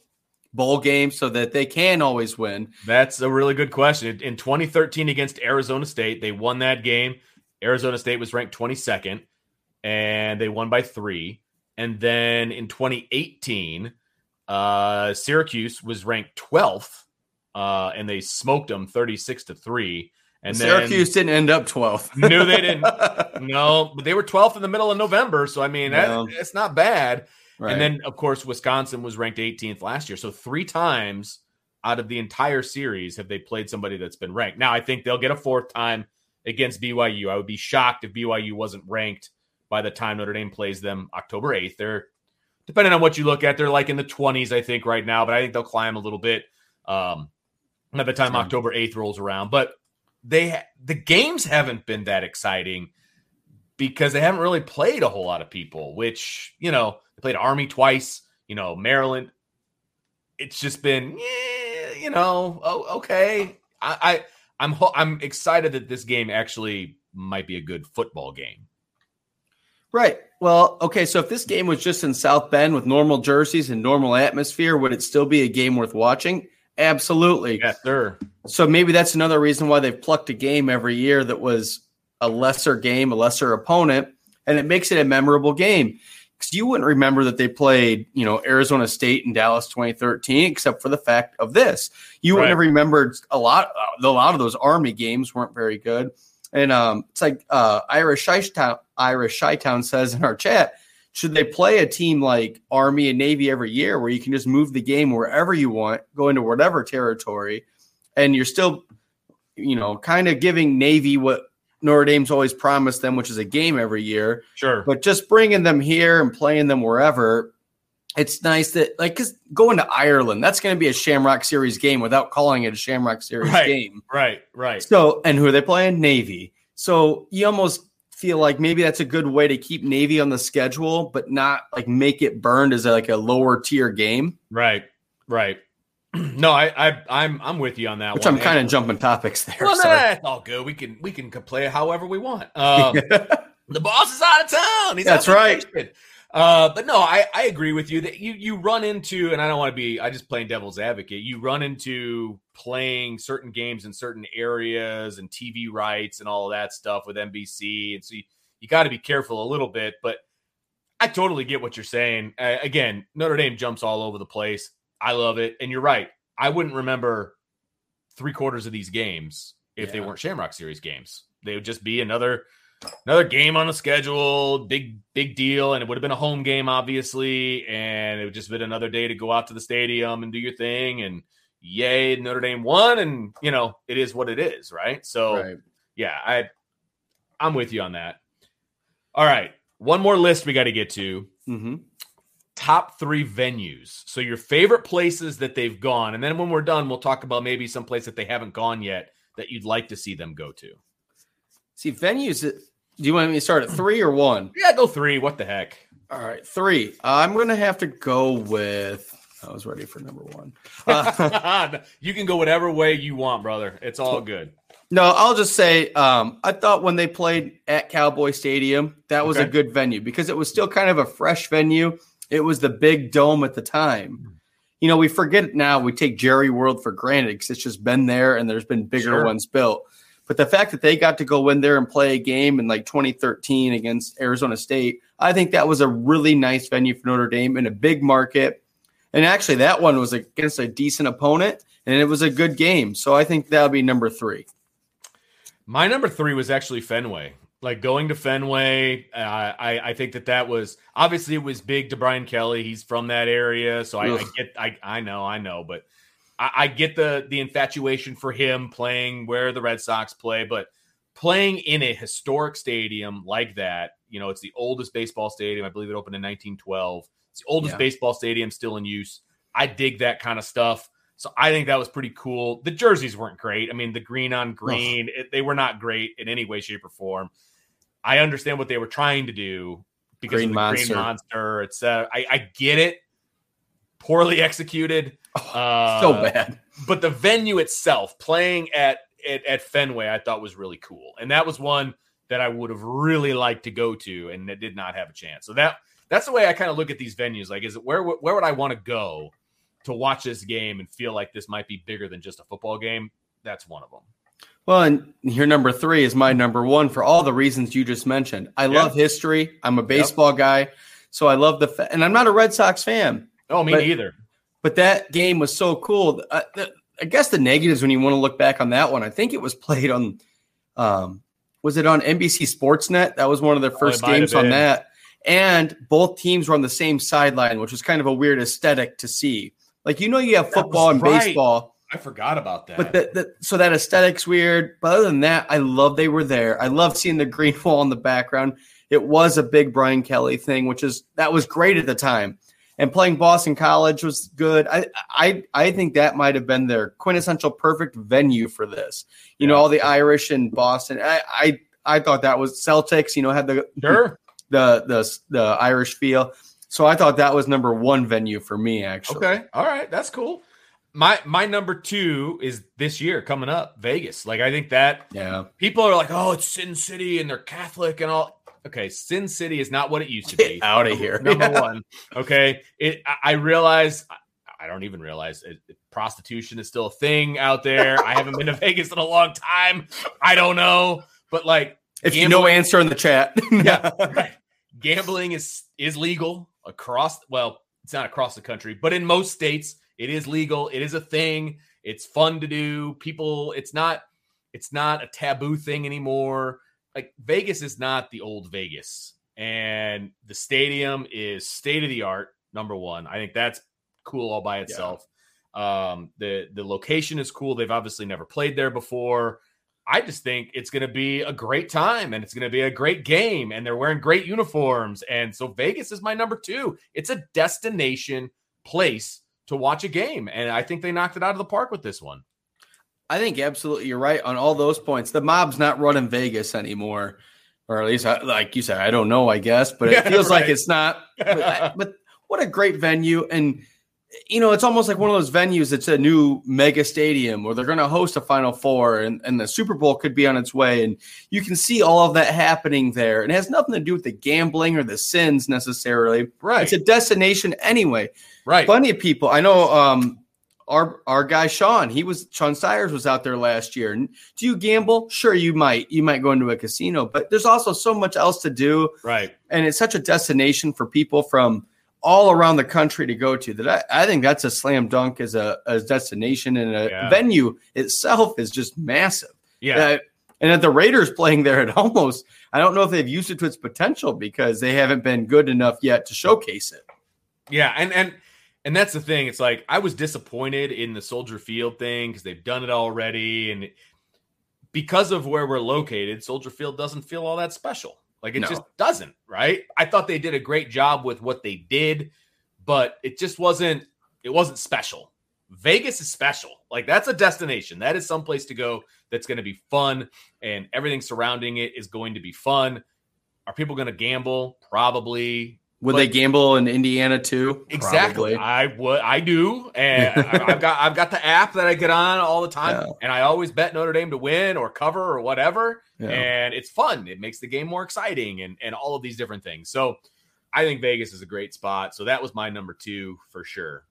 bowl game so that they can always win? That's a really good question. In 2013 against Arizona State, they won that game. Arizona State was ranked 22nd and they won by 3. And then in 2018, uh Syracuse was ranked 12th uh and they smoked them 36 to 3. And Syracuse didn't end up 12th. (laughs) No, they didn't. (laughs) no, but they were 12th in the middle of November, so I mean, that, not bad. Right. And then, of course, Wisconsin was ranked 18th last year. So three times out of the entire series have they played somebody that's been ranked. Now, I think they'll get a fourth time against BYU. I would be shocked if BYU wasn't ranked by the time Notre Dame plays them October 8th. They're, depending on what you look at, they're like in the 20s, I think, right now, but I think they'll climb a little bit um, by the time October 8th rolls around. But they the games haven't been that exciting because they haven't really played a whole lot of people, which, you know, they played Army twice, you know, Maryland. It's just been, yeah, you know, oh, okay. I, I I'm I'm excited that this game actually might be a good football game. Right. Well, okay. So if this game was just in South Bend with normal jerseys and normal atmosphere, would it still be a game worth watching? Absolutely. Yes, sir. So maybe that's another reason why they've plucked a game every year that was a lesser game, a lesser opponent, and it makes it a memorable game. Because you wouldn't remember that they played, you know, Arizona State and Dallas 2013, except for the fact of this. You wouldn't have remembered a lot. A lot of those Army games weren't very good. And um, it's like uh, Irish Shytown, Irish Shytown says in our chat, should they play a team like Army and Navy every year, where you can just move the game wherever you want, go into whatever territory, and you're still, you know, kind of giving Navy what Notre Dame's always promised them, which is a game every year, Sure. but just bringing them here and playing them wherever. It's nice that, like, because going to Ireland, that's going to be a Shamrock Series game without calling it a Shamrock Series Right. game. right, right. So, and who are they playing? Navy. So you almost feel like maybe that's a good way to keep Navy on the schedule, but not like make it burned as like a lower tier game. Right, right. (clears throat) No, I, I, I'm, I'm with you on that Which one. I'm kind of jumping topics there. Well, no, sorry. that's all good. We can, we can play it however we want. (laughs) Um, the boss is out of town. He's That's right. Uh, but no, I, I agree with you that you you run into, and I don't want to be, I just playing devil's advocate. You run into playing certain games in certain areas and TV rights and all of that stuff with NBC, and so you, you got to be careful a little bit. But I totally get what you're saying. Uh, again, Notre Dame jumps all over the place. I love it, and you're right. I wouldn't remember three quarters of these games if they weren't Shamrock Series games. They would just be another another game on the schedule, big big deal, and it would have been a home game, obviously, and it would just been another day to go out to the stadium and do your thing, and yay, Notre Dame won, and you know it is what it is, right? So Right. yeah, I I'm with you on that. All right, one more list we got to get to hmm top three venues. So your favorite places that they've gone, and then when we're done, we'll talk about maybe some place that they haven't gone yet that you'd like to see them go to. See, venues. Do you want me to start at three or one? Yeah, go three. What the heck? All right, three. Uh, I'm going to have to go with. I was ready for number one. (laughs) Uh, you can go whatever way you want, brother. It's all good. No, I'll just say um, I thought when they played at Cowboy Stadium, that was Okay. a good venue because it was still kind of a fresh venue. It was the big dome at the time. Hmm. You know, we forget it now. We take Jerry World for granted because it's just been there and there's been bigger Sure. ones built. But the fact that they got to go in there and play a game in like 2013 against Arizona State, I think that was a really nice venue for Notre Dame in a big market. And actually, that one was against a decent opponent and it was a good game. So I think that'll be number three. My number three was actually Fenway. Like going to Fenway, uh, I I think that that was obviously it was big to Brian Kelly. He's from that area, so I, I get I I know I know, but I, I get the the infatuation for him playing where the Red Sox play, but playing in a historic stadium like that, you know, it's the oldest baseball stadium. I believe it opened in 1912. It's the oldest Yeah. baseball stadium still in use. I dig that kind of stuff. So I think that was pretty cool. The jerseys weren't great. I mean, the green on green, it, they were not great in any way, shape, or form. I understand what they were trying to do because Green of the Monster. green monster. It's uh, I, I get it. Poorly executed. Uh, so bad. but the venue itself, playing at, at at Fenway, I thought was really cool, and that was one that I would have really liked to go to, and it did not have a chance. So that that's the way I kind of look at these venues. Like, is it where where would I want to go to watch this game and feel like this might be bigger than just a football game? That's one of them. Well, and your number three is my number one for all the reasons you just mentioned. I Yeah. love history. I'm a baseball guy, so I love the. Fa- and I'm not a Red Sox fan, Oh, me But- neither. but that game was so cool. Uh, the, I guess the negatives when you want to look back on that one, I think it was played on. Um, was it on NBC Sportsnet? That was one of their first Oh, games on that, and both teams were on the same sideline, which was kind of a weird aesthetic to see. Like you know, you have football and right. baseball. I forgot about that. But the, the, so that aesthetic's weird. But other than that, I love they were there. I love seeing the green (laughs) wall in the background. It was a big Brian Kelly thing, which is that was great at the time. And playing Boston College was good. I I I think that might have been their quintessential perfect venue for this. You know, all the Irish in Boston. I I I thought that was Celtics. You know, had the (laughs) sure. the the the Irish feel. So I thought that was number one venue for me. Actually, Okay. All right. That's cool. My my number two is this year coming up, Vegas. Like I think that yeah. people are like, oh, it's Sin City and they're Catholic and all. Okay, Sin City is not what it used to be. (laughs) Get out of here. Number Yeah. one. Okay. It. I, I realize. I- don't even realize it, it- prostitution is still a thing out there. I haven't been to (laughs) Vegas in a long time. I don't know, but like, If you know, answer in the chat. (laughs) yeah, right. Gambling is is legal across. Well, it's not across the country, but in most states, it is legal. It is a thing. It's fun to do. People. It's not. It's not a taboo thing anymore. Like Vegas is not the old Vegas, and the stadium is state of the art. Number one, I think that's cool all by itself. Um, the the location is cool. They've obviously never played there before. I just think it's going to be a great time and it's going to be a great game and they're wearing great uniforms. And so Vegas is my number two. It's a destination place to watch a game. And I think they knocked it out of the park with this one. I think absolutely you're right on all those points. The mob's not running Vegas anymore, or at least, I- like you said, I don't know. I guess, but it (laughs) Yeah, feels like it's not. But, (laughs) but what a great venue, and you know, it's almost like one of those venues that's a new mega stadium, where they're going to host a Final Four, and, and the Super Bowl could be on its way, and you can see all of that happening there. And it has nothing to do with the gambling or the sins necessarily. Right. It's a destination anyway right. plenty of people. I know um our our guy Sean, he was Sean Stires was out there last year. And do you gamble? Sure, you might. You might go into a casino, but there's also so much else to do, right. and it's such a destination for people from all around the country to go to that I, I think that's a slam dunk as a as destination and a Yeah. venue itself is just massive. Yeah. Uh, and at the Raiders playing there, it (laughs) almost I don't know if they've used it to its potential because they haven't been good enough yet to showcase it. Yeah, and and and that's the thing. It's like I was disappointed in the Soldier Field thing because they've done it already, and because of where we're located, Soldier Field doesn't feel all that special. Like it No. just doesn't, right? I thought they did a great job with what they did, but it just wasn't. It wasn't special. Vegas is special. Like that's a destination. That is someplace to go. That's going to be fun, and everything surrounding it is going to be fun. Are people going to gamble? Probably. Would But- they gamble in Indiana too? Exactly. Probably. I would. I do, and (laughs) I've got I've got the app that I get on all the time, Yeah. and I always bet Notre Dame to win or cover or whatever, Yeah. and it's fun. It makes the game more exciting, and and all of these different things. So, I think Vegas is a great spot. So that was my number two for sure.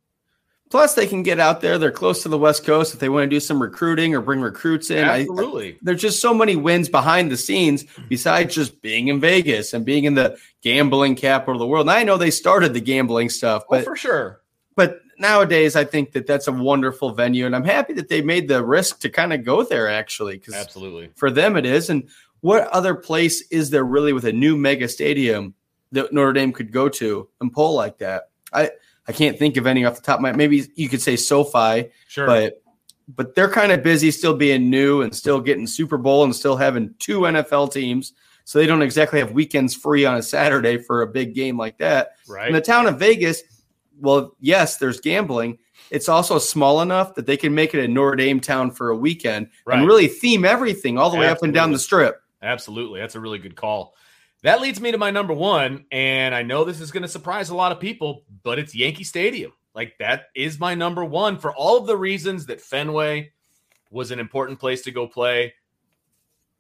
Plus, they can get out there. They're close to the West Coast if they want to do some recruiting or bring recruits in. I- Absolutely. there's just so many wins behind the scenes besides just being in Vegas and being in the gambling capital of the world. And I know they started the gambling stuff, Well, but for sure. but nowadays I think that that's a wonderful venue, and I'm happy that they made the risk to kind of go there actually because Absolutely. for them it is. And what other place is there really with a new mega stadium that Notre Dame could go to and pull like that? I I can't think of any off the top of my. Maybe you could say SoFi, Sure. but but they're kind of busy still being new and still getting Super Bowl and still having two NFL teams. So they don't exactly have weekends free on a Saturday for a big game like that. right. In the town of Vegas, well, yes, there's gambling. It's also small enough that they can make it a Notre Dame town for a weekend Right. and really theme everything all the way up and down the strip. Absolutely. That's a really good call. That leads me to my number one. And I know this is going to surprise a lot of people, but it's Yankee Stadium. Like, that is my number one for all of the reasons that Fenway was an important place to go play.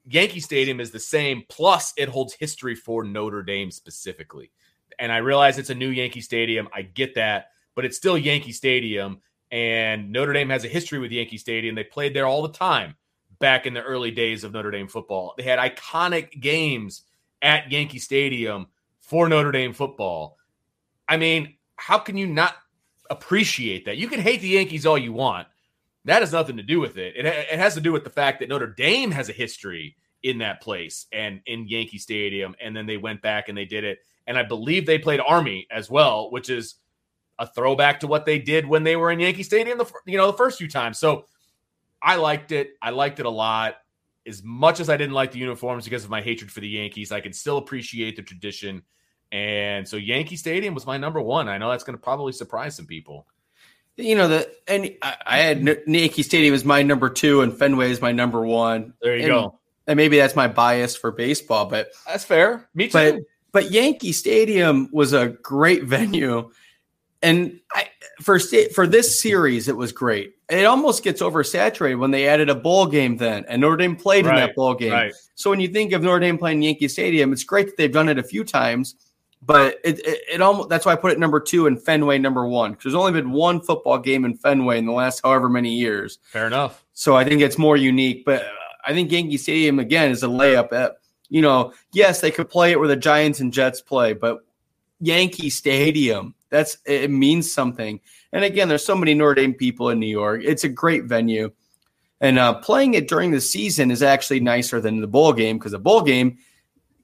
Yankee Stadium is the same, plus it holds history for Notre Dame specifically. And I realize it's a new Yankee Stadium. I get that, but it's still Yankee Stadium. And Notre Dame has a history with Yankee Stadium. They played there all the time back in the early days of Notre Dame football. They had iconic games at Yankee Stadium for Notre Dame football. I mean, how can you not appreciate that? You can hate the Yankees all you want. That has nothing to do with it. It, it has to do with the fact that Notre Dame has a history in that place and in Yankee Stadium. And then they went back and they did it. And I believe they played Army as well, which is a throwback to what they did when they were in Yankee Stadium, the, you know, the first few times. So I liked it. I liked it a lot. As much as I didn't like the uniforms because of my hatred for the Yankees, I can still appreciate the tradition. And so Yankee Stadium was my number one. I know that's going to probably surprise some people. You know the and I, I had Yankee Stadium as my number two and Fenway is my number one. There you And- go. And maybe that's my bias for baseball, but That's fair. Me too. but but Yankee Stadium was a great (laughs) venue, and I for for this series it was great. It almost gets oversaturated when they added a bowl game then, and Notre Dame played in that bowl game. right. So when you think of Notre Dame playing Yankee Stadium, it's great that they've done it a few times, but it it, it almost that's why I put it number two and Fenway number one because there's only been one football game in Fenway in the last however many years. Fair enough. So I think it's more unique. But I think Yankee Stadium again is a layup. At you know, yes, they could play it where the Giants and Jets play, but Yankee Stadium that's it means something. And again, there's so many Notre Dame people in New York. It's a great venue, and uh, playing it during the season is actually nicer than the bowl game because the bowl game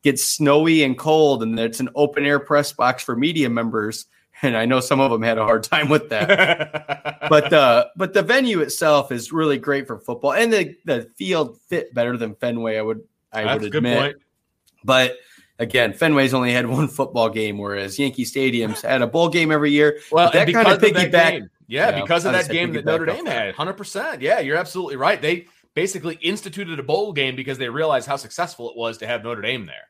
gets snowy and cold, and it's an open air press box for media members. And I know some of them had a hard time with that (laughs) but the but the venue itself is really great for football, and the the field fit better than Fenway. I would I that's would a good admit, point. but again, Fenway's only had one (laughs) football game, whereas Yankee Stadium's had a bowl game every year. Well, that kind of piggyback. yeah, Yeah, because of that game that Notre Dame had, hundred percent. Yeah, you're absolutely right. They basically instituted a bowl game because they realized how successful it was to have Notre Dame there.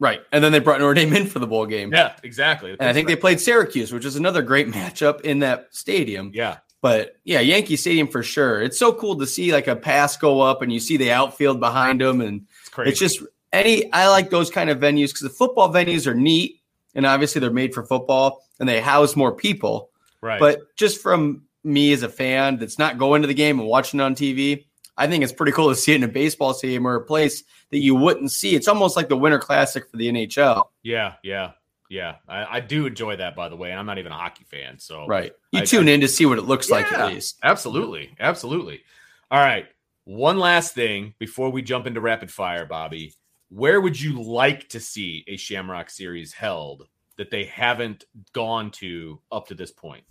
Right, and then they brought Notre Dame in for the bowl game. Yeah, exactly. And I think they played Syracuse, which is another great (laughs) matchup in that stadium. Yeah, But yeah, Yankee Stadium for sure. It's so cool to see like a pass go up and you see the outfield behind them and it's crazy. It's just any. I like those kind of venues because the football venues are neat, and obviously they're made for football and they house more people. right. But just from me as a fan that's not going to the game and watching it on TV, I think it's pretty cool to see it in a baseball stadium or a place that you wouldn't see. It's almost like the Winter Classic for the NHL, yeah, yeah, yeah. I, I do enjoy that, by the way. And I'm not even a hockey fan, so right? You I- tune in to see what it looks like at least. Absolutely. Absolutely. All right. One last thing before we jump into rapid fire, Bobby. Where would you like to see a Shamrock series held that they haven't gone to up to this point?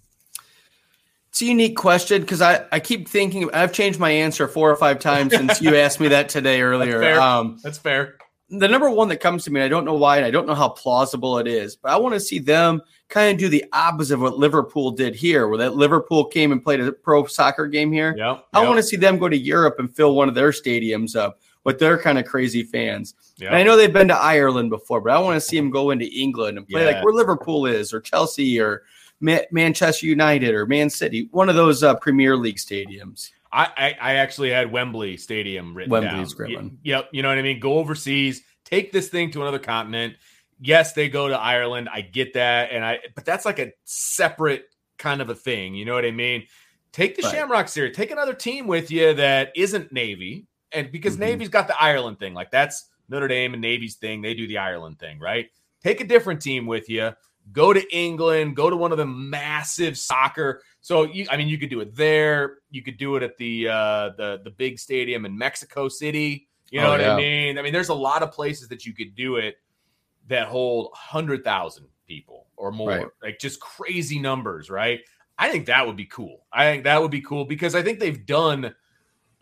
It's a unique question because I, I keep thinking I've changed my answer four or five times since you (laughs) asked me that today earlier. fair. Um, That's fair. the number one that comes to me, I don't know why, and I don't know how plausible it is, but I want to see them kind of do the opposite of what Liverpool did here, where that Liverpool came and played a pro soccer game here. Yep. I want to see them go to Europe and fill one of their stadiums up, with their kind of crazy fans. Yeah. And I know they've been to Ireland before, but I want to see them go into England and play Yeah. like where Liverpool is, or Chelsea, or Ma- Manchester United, or Man City, one of those uh, Premier League stadiums. I, I, I actually had Wembley Stadium written Wembley's down. a great Y- one. Yep. You know what I mean? Go overseas, take this thing to another continent. Yes, they go to Ireland. I get that. And I, but that's like a separate kind of a thing. You know what I mean? Take the Right. Shamrock Series, take another team with you that isn't Navy. And because Mhm. Navy's got the Ireland thing, like that's Notre Dame and Navy's thing. They do the Ireland thing, right? Take a different team with you. Go to England. Go to one of the massive soccer. So you, I mean, you could do it there. You could do it at the uh, the the big stadium in Mexico City. You know Oh, what yeah. I mean? I mean, there's a lot of places that you could do it that hold hundred thousand people or more, Right. like just crazy numbers, right? I think that would be cool. I think that would be cool because I think they've done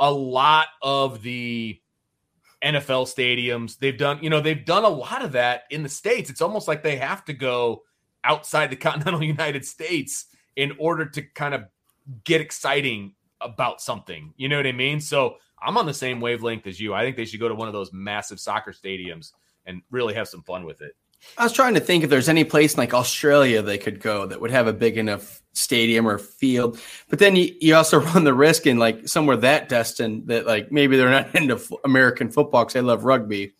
a lot of the NFL stadiums. They've done, you know, they've done a lot of that in the States. It's almost like they have to go outside the (laughs) continental United States in order to kind of get exciting about something. You know what I mean? So I'm on the same wavelength as you. I think they should go to one of those massive soccer stadiums and really have some fun with it. I was trying to think if there's any place like Australia they could go that would have a big enough stadium or field. But then you, you also (laughs) run the risk in like somewhere that destined that like maybe they're not (laughs) into f- American football because they love rugby.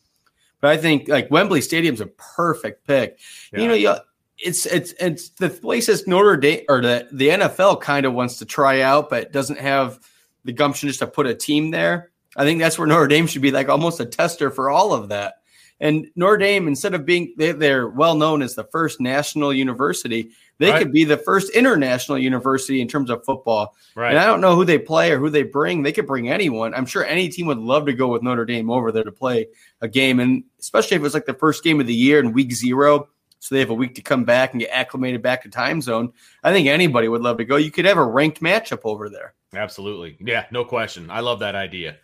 But I think like Wembley Stadium's a perfect pick. You know, you, it's it's it's the places Notre Dame or the the NFL kind of wants to try out, but doesn't have the gumption just to put a team there. I think that's where Notre Dame should be like almost a tester for all of that. And Notre Dame, instead of being they, they're well known as the first national university, they Right. could be the first international university in terms of football. right. And I don't know who they play or who they bring. They could bring anyone. I'm sure any team would love to go with Notre Dame over there to play a game, and especially if it's like the first game of the year in week zero, so they have a week to come back and get acclimated back to time zone. I think anybody would love to go. You could have a ranked matchup over there. Absolutely. Yeah, no question. I love that idea.